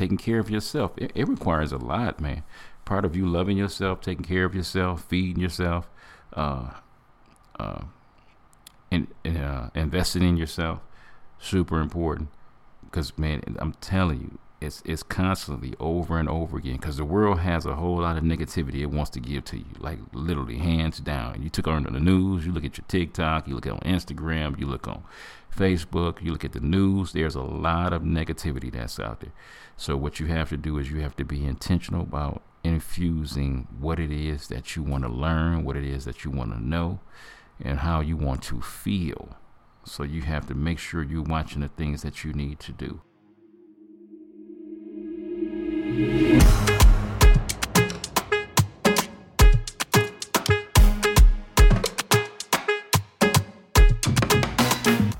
taking care of yourself. It, it requires a lot, man. Part of you loving yourself, taking care of yourself, feeding yourself, uh, uh, in, uh, investing in yourself, super important. Because man, I'm telling you, it's it's constantly over and over again. Because the world has a whole lot of negativity it wants to give to you, like literally hands down. You took on the news, you look at your TikTok, you look on Instagram, you look on Facebook, you look at the news. There's a lot of negativity that's out there. So what you have to do is you have to be intentional about infusing what it is that you want to learn, what it is that you want to know, and how you want to feel. So you have to make sure you're watching the things that you need to do.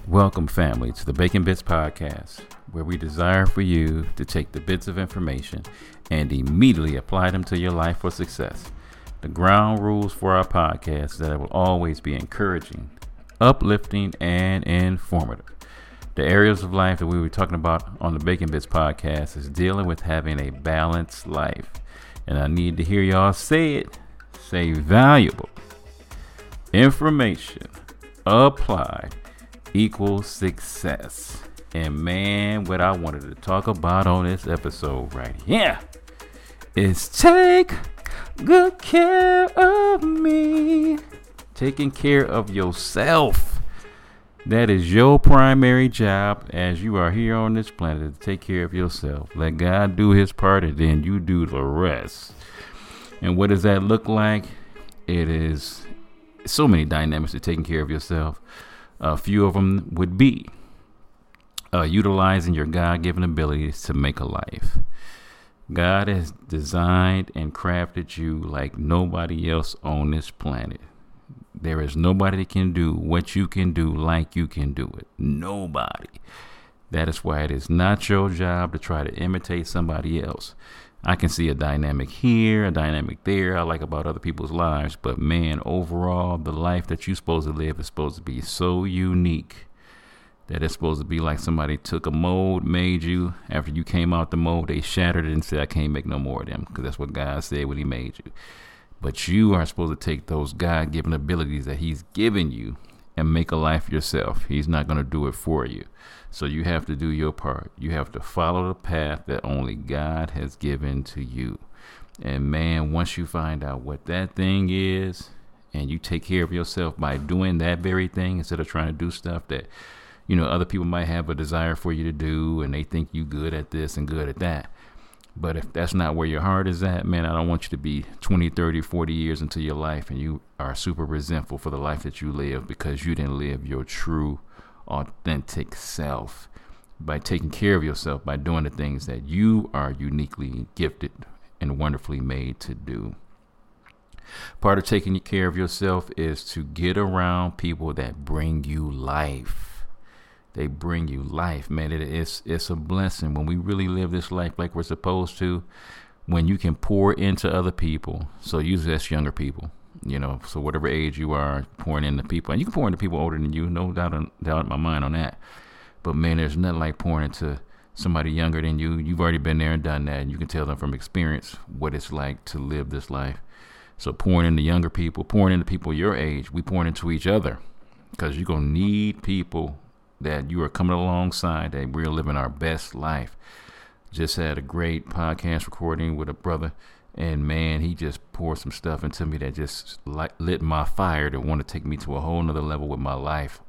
Welcome, family, to the Bacon Bitz Podcast, where we desire for you to take the bits of information and immediately apply them to your life for success. The ground rules for our podcast is that it will always be encouraging, uplifting, and informative. The areas of life that we were talking about on the Bacon Bitz podcast is dealing with having a balanced life. And I need to hear y'all say it. Say valuable information applied equals success. And man, what I wanted to talk about on this episode right here is take good care of me. Taking care of yourself. That is your primary job as you are here on this planet to take care of yourself. Let God do his part and then you do the rest. And what does that look like? It is so many dynamics to taking care of yourself. A few of them would be uh, utilizing your God given abilities to make a life. God has designed and crafted you like nobody else on this planet. There is nobody that can do what you can do like you can do it. Nobody. That is why it is not your job to try to imitate somebody else. I can see a dynamic here, a dynamic there. I like about other people's lives, but man, overall, the life that you're supposed to live is supposed to be so unique that it's supposed to be like somebody took a mold, made you. After you came out the mold, they shattered it and said, "I can't make no more of them," because that's what God said when He made you. But you are supposed to take those God-given abilities that He's given you and make a life yourself. He's not going to do it for you. So you have to do your part. You have to follow the path that only God has given to you. And man, once you find out what that thing is, and you take care of yourself by doing that very thing instead of trying to do stuff that you know other people might have a desire for you to do and they think you good at this and good at that but if that's not where your heart is at man i don't want you to be 20 30 40 years into your life and you are super resentful for the life that you live because you didn't live your true authentic self by taking care of yourself by doing the things that you are uniquely gifted and wonderfully made to do. Part of taking care of yourself is to get around people that bring you life they bring you life man it is it's a blessing when we really live this life like we're supposed to when you can pour into other people so usually that's younger people you know, so whatever age you are, pouring into people, and you can pour into people older than you, no doubt, in, doubt in my mind on that. But man, there's nothing like pouring into somebody younger than you. You've already been there and done that, and you can tell them from experience what it's like to live this life. So pouring into younger people, pouring into people your age, we pouring into each other, because you're gonna need people that you are coming alongside that we're living our best life. Just had a great podcast recording with a brother and man, he just poured some stuff into me that just lit my fire to want to take me to a whole nother level with my life.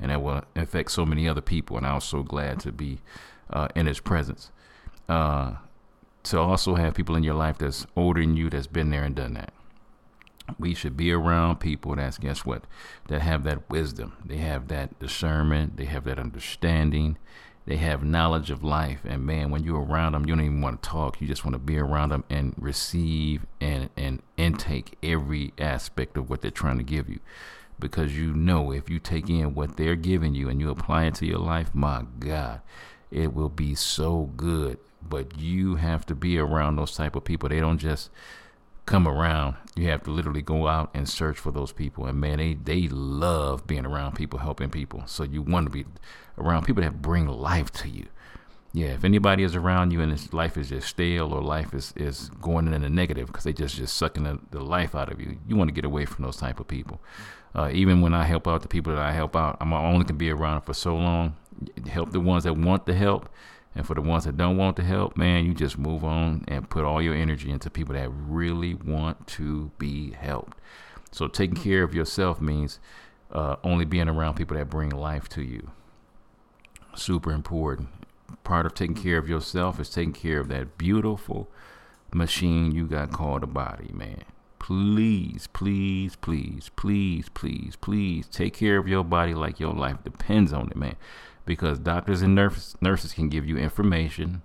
And that will affect so many other people. And I was so glad to be uh, in his presence. Uh, to also have people in your life that's older than you that's been there and done that. We should be around people that's, guess what, that have that wisdom. They have that discernment. They have that understanding. They have knowledge of life. And man when you're around them you don't even want to talk. You just want to be around them and receive and and intake every aspect of what they're trying to give you. Because you know if you take in what they're giving you and you apply it to your life my god it will be so good. But you have to be around those type of people. They don't just come around you have to literally go out and search for those people and man they they love being around people helping people so you want to be around people that bring life to you yeah, if anybody is around you and his life is just stale or life is, is going in the negative because they just just sucking the, the life out of you, you want to get away from those type of people. Uh, even when I help out the people that I help out, I'm only can be around for so long. Help the ones that want the help, and for the ones that don't want the help, man, you just move on and put all your energy into people that really want to be helped. So taking care of yourself means uh, only being around people that bring life to you. Super important. Part of taking care of yourself is taking care of that beautiful machine you got called a body, man. Please, please, please, please, please, please take care of your body like your life depends on it, man. Because doctors and nurses nurses can give you information.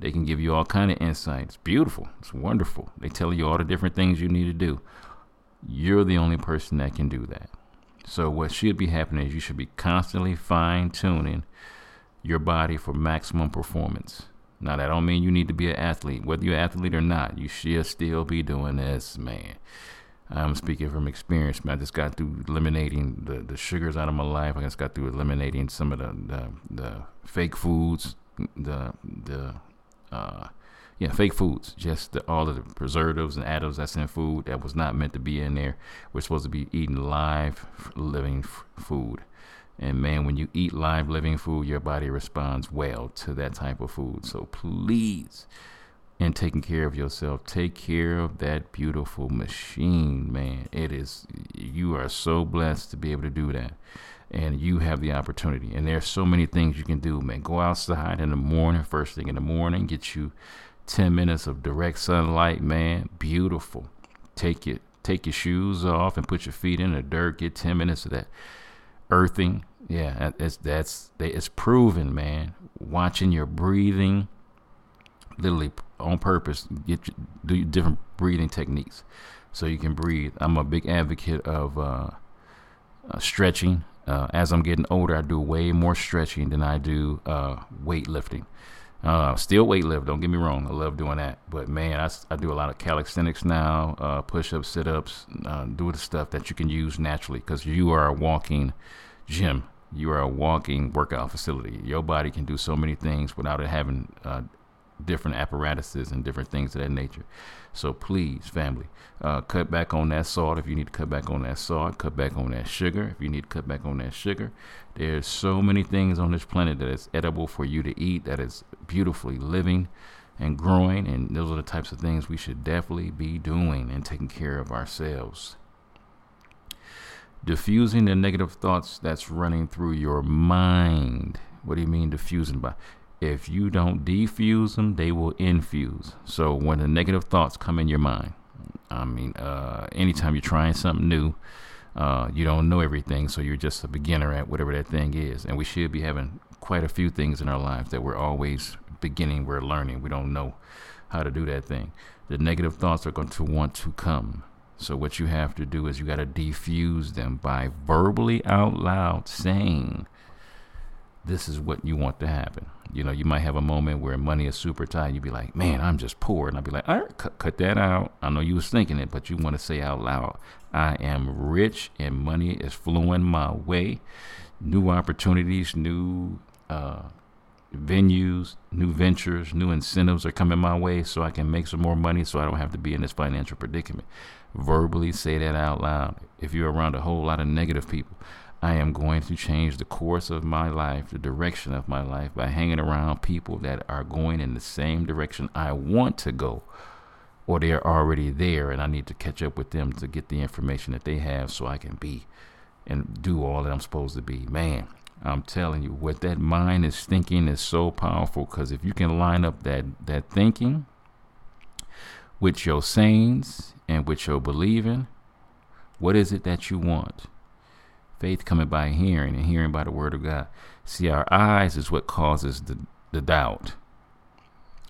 They can give you all kind of insights. Beautiful. It's wonderful. They tell you all the different things you need to do. You're the only person that can do that. So what should be happening is you should be constantly fine tuning your body for maximum performance. Now that don't mean you need to be an athlete. Whether you're an athlete or not, you should still be doing this, man. I'm speaking from experience, man. I just got through eliminating the, the sugars out of my life. I just got through eliminating some of the the, the fake foods, the the uh, yeah, fake foods, just the, all of the preservatives and additives that's in food that was not meant to be in there. We're supposed to be eating live, living f- food. And man, when you eat live, living food, your body responds well to that type of food. So please, in taking care of yourself, take care of that beautiful machine, man. It is, you are so blessed to be able to do that. And you have the opportunity. And there's so many things you can do, man. Go outside in the morning, first thing in the morning, get you 10 minutes of direct sunlight, man. Beautiful. Take it. Take your shoes off and put your feet in the dirt. Get 10 minutes of that earthing. Yeah, it's that's it's proven, man. Watching your breathing, literally on purpose, get do different breathing techniques so you can breathe. I'm a big advocate of uh, uh, stretching. Uh, as I'm getting older, I do way more stretching than I do uh, weightlifting. Uh, still weightlift. Don't get me wrong. I love doing that. But man, I, I do a lot of calisthenics now, uh, push-ups, sit-ups, uh, do the stuff that you can use naturally because you are a walking gym. You are a walking workout facility. Your body can do so many things without it having uh, different apparatuses and different things of that nature. So please, family, uh, cut back on that salt if you need to cut back on that salt. Cut back on that sugar if you need to cut back on that sugar. There's so many things on this planet that is edible for you to eat that is beautifully living and growing, and those are the types of things we should definitely be doing and taking care of ourselves. Diffusing the negative thoughts that's running through your mind. What do you mean diffusing by? If you don't defuse them, they will infuse. So when the negative thoughts come in your mind, I mean, uh, anytime you're trying something new, uh, you don't know everything, so you're just a beginner at whatever that thing is. And we should be having quite a few things in our lives that we're always beginning, we're learning. We don't know how to do that thing. The negative thoughts are going to want to come. So what you have to do is you got to defuse them by verbally out loud saying, this is what you want to happen. You know, you might have a moment where money is super tight. You'd be like, man, I'm just poor. And I'd be like, all right, cut, cut that out. I know you was thinking it, but you want to say out loud, I am rich and money is flowing my way. New opportunities, new uh, venues, new ventures, new incentives are coming my way so I can make some more money so I don't have to be in this financial predicament. Verbally say that out loud. If you're around a whole lot of negative people, I am going to change the course of my life, the direction of my life, by hanging around people that are going in the same direction I want to go, or they're already there, and I need to catch up with them to get the information that they have so I can be and do all that I'm supposed to be. Man, I'm telling you, what that mind is thinking is so powerful because if you can line up that, that thinking with your sayings and with your believing, what is it that you want? Faith coming by hearing, and hearing by the word of God. See, our eyes is what causes the, the doubt.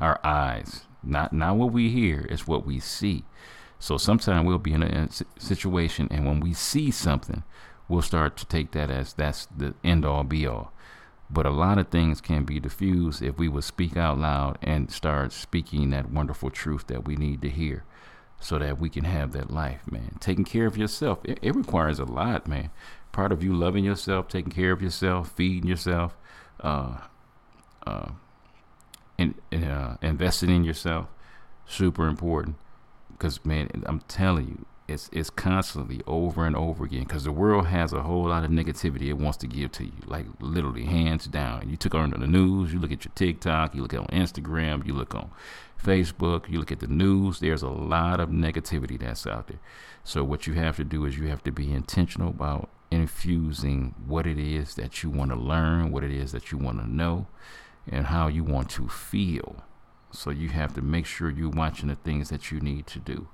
Our eyes, not not what we hear, it's what we see. So sometimes we'll be in a, in a situation, and when we see something, we'll start to take that as that's the end all be all. But a lot of things can be diffused if we would speak out loud and start speaking that wonderful truth that we need to hear so that we can have that life, man. Taking care of yourself, it, it requires a lot, man part of you loving yourself, taking care of yourself, feeding yourself, uh, uh, in uh, investing in yourself, super important. Because man, I'm telling you, it's it's constantly over and over again. Because the world has a whole lot of negativity it wants to give to you, like literally hands down. You took on the news, you look at your TikTok, you look on Instagram, you look on Facebook, you look at the news. There's a lot of negativity that's out there. So what you have to do is you have to be intentional about infusing what it is that you want to learn, what it is that you want to know, and how you want to feel. So you have to make sure you're watching the things that you need to do.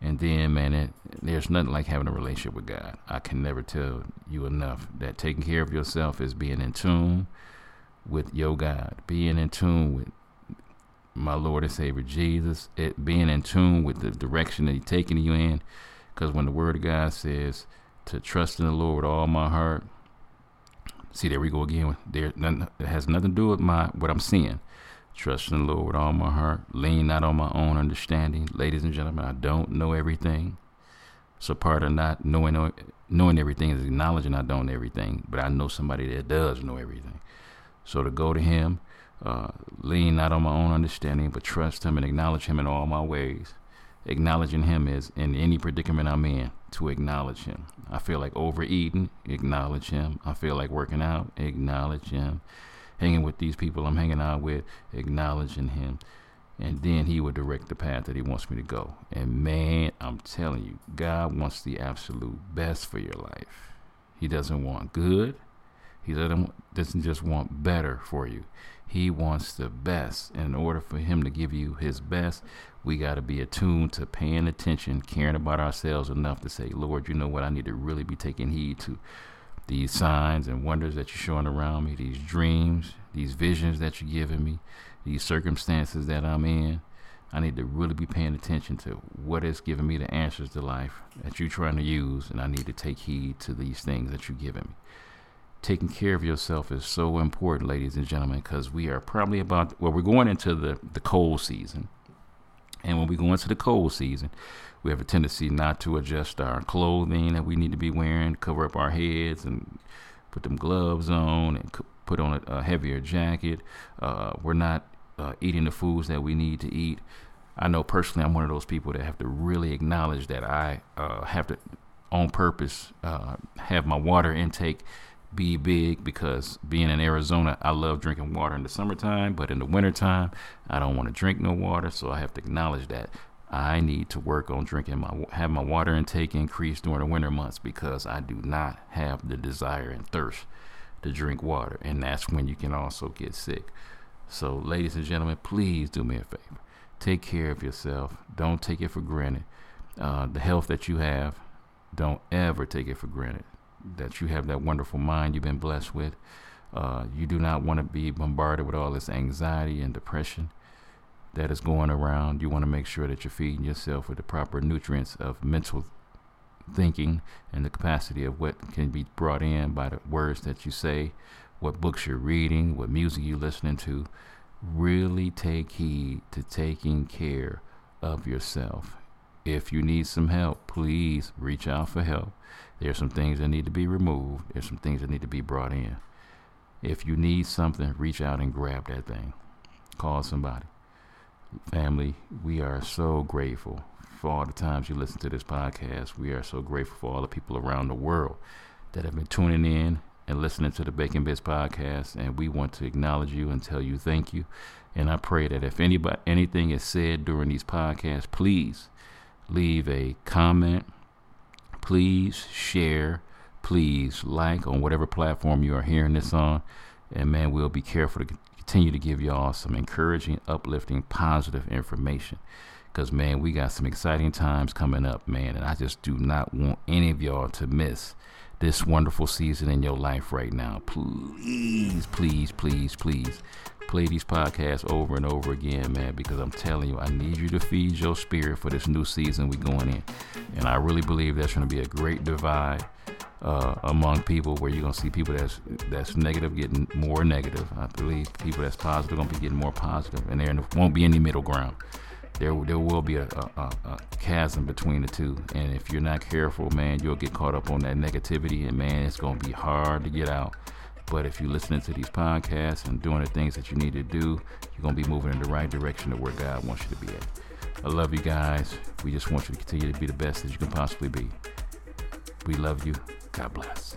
And then, man, it, there's nothing like having a relationship with God. I can never tell you enough that taking care of yourself is being in tune with your God, being in tune with my Lord and Savior Jesus, it being in tune with the direction that He's taking you in. Because when the Word of God says to trust in the Lord with all my heart, see there we go again. There it has nothing to do with my what I'm seeing. Trust in the Lord with all my heart. Lean not on my own understanding. Ladies and gentlemen, I don't know everything. So part of not knowing knowing everything is acknowledging I don't know everything, but I know somebody that does know everything. So to go to Him uh, lean not on my own understanding, but trust Him and acknowledge Him in all my ways. Acknowledging Him is in any predicament I'm in to acknowledge Him. I feel like overeating, acknowledge Him. I feel like working out, acknowledge Him. Hanging with these people I'm hanging out with, acknowledging Him. And then He will direct the path that He wants me to go. And man, I'm telling you, God wants the absolute best for your life. He doesn't want good. He doesn't just want better for you. He wants the best. And in order for him to give you his best, we got to be attuned to paying attention, caring about ourselves enough to say, Lord, you know what? I need to really be taking heed to these signs and wonders that you're showing around me, these dreams, these visions that you're giving me, these circumstances that I'm in. I need to really be paying attention to what is giving me the answers to life that you're trying to use, and I need to take heed to these things that you're giving me taking care of yourself is so important, ladies and gentlemen, because we are probably about well, we're going into the the cold season, and when we go into the cold season, we have a tendency not to adjust our clothing that we need to be wearing, cover up our heads, and put them gloves on, and put on a, a heavier jacket. Uh, we're not uh, eating the foods that we need to eat. I know personally, I'm one of those people that have to really acknowledge that I uh, have to, on purpose, uh, have my water intake be big because being in Arizona, I love drinking water in the summertime, but in the wintertime, I don't want to drink no water. So I have to acknowledge that I need to work on drinking my have my water intake increase during the winter months because I do not have the desire and thirst to drink water, and that's when you can also get sick. So, ladies and gentlemen, please do me a favor. Take care of yourself. Don't take it for granted. Uh, the health that you have, don't ever take it for granted that you have that wonderful mind you've been blessed with. Uh, you do not want to be bombarded with all this anxiety and depression that is going around. You want to make sure that you're feeding yourself with the proper nutrients of mental thinking and the capacity of what can be brought in by the words that you say, what books you're reading, what music you're listening to. Really take heed to taking care of yourself. If you need some help, please reach out for help. There's some things that need to be removed. There's some things that need to be brought in. If you need something, reach out and grab that thing. Call somebody. Family, we are so grateful for all the times you listen to this podcast. We are so grateful for all the people around the world that have been tuning in and listening to the Bacon Bitz podcast. And we want to acknowledge you and tell you thank you. And I pray that if anybody anything is said during these podcasts, please leave a comment please share, please like on whatever platform you are hearing this on. And man, we'll be careful to continue to give y'all some encouraging, uplifting, positive information. Because, man, we got some exciting times coming up, man. And I just do not want any of y'all to miss this wonderful season in your life right now. Please, please, please, please play these podcasts over and over again, man, because I'm telling you, I need you to feed your spirit for this new season we're going in. And I really believe that's going to be a great divide uh, among people where you're going to see people that's that's negative getting more negative. I believe people that's positive going to be getting more positive, and there won't be any middle ground. There, there will be a, a, a, chasm between the two, and if you're not careful, man, you'll get caught up on that negativity, and man, it's gonna be hard to get out But if you're listening to these podcasts and doing the things that you need to do, you're going to be moving in the right direction to where God wants you to be at. I love you guys. We just want you to continue to be the best that you can possibly be. We love you. God bless.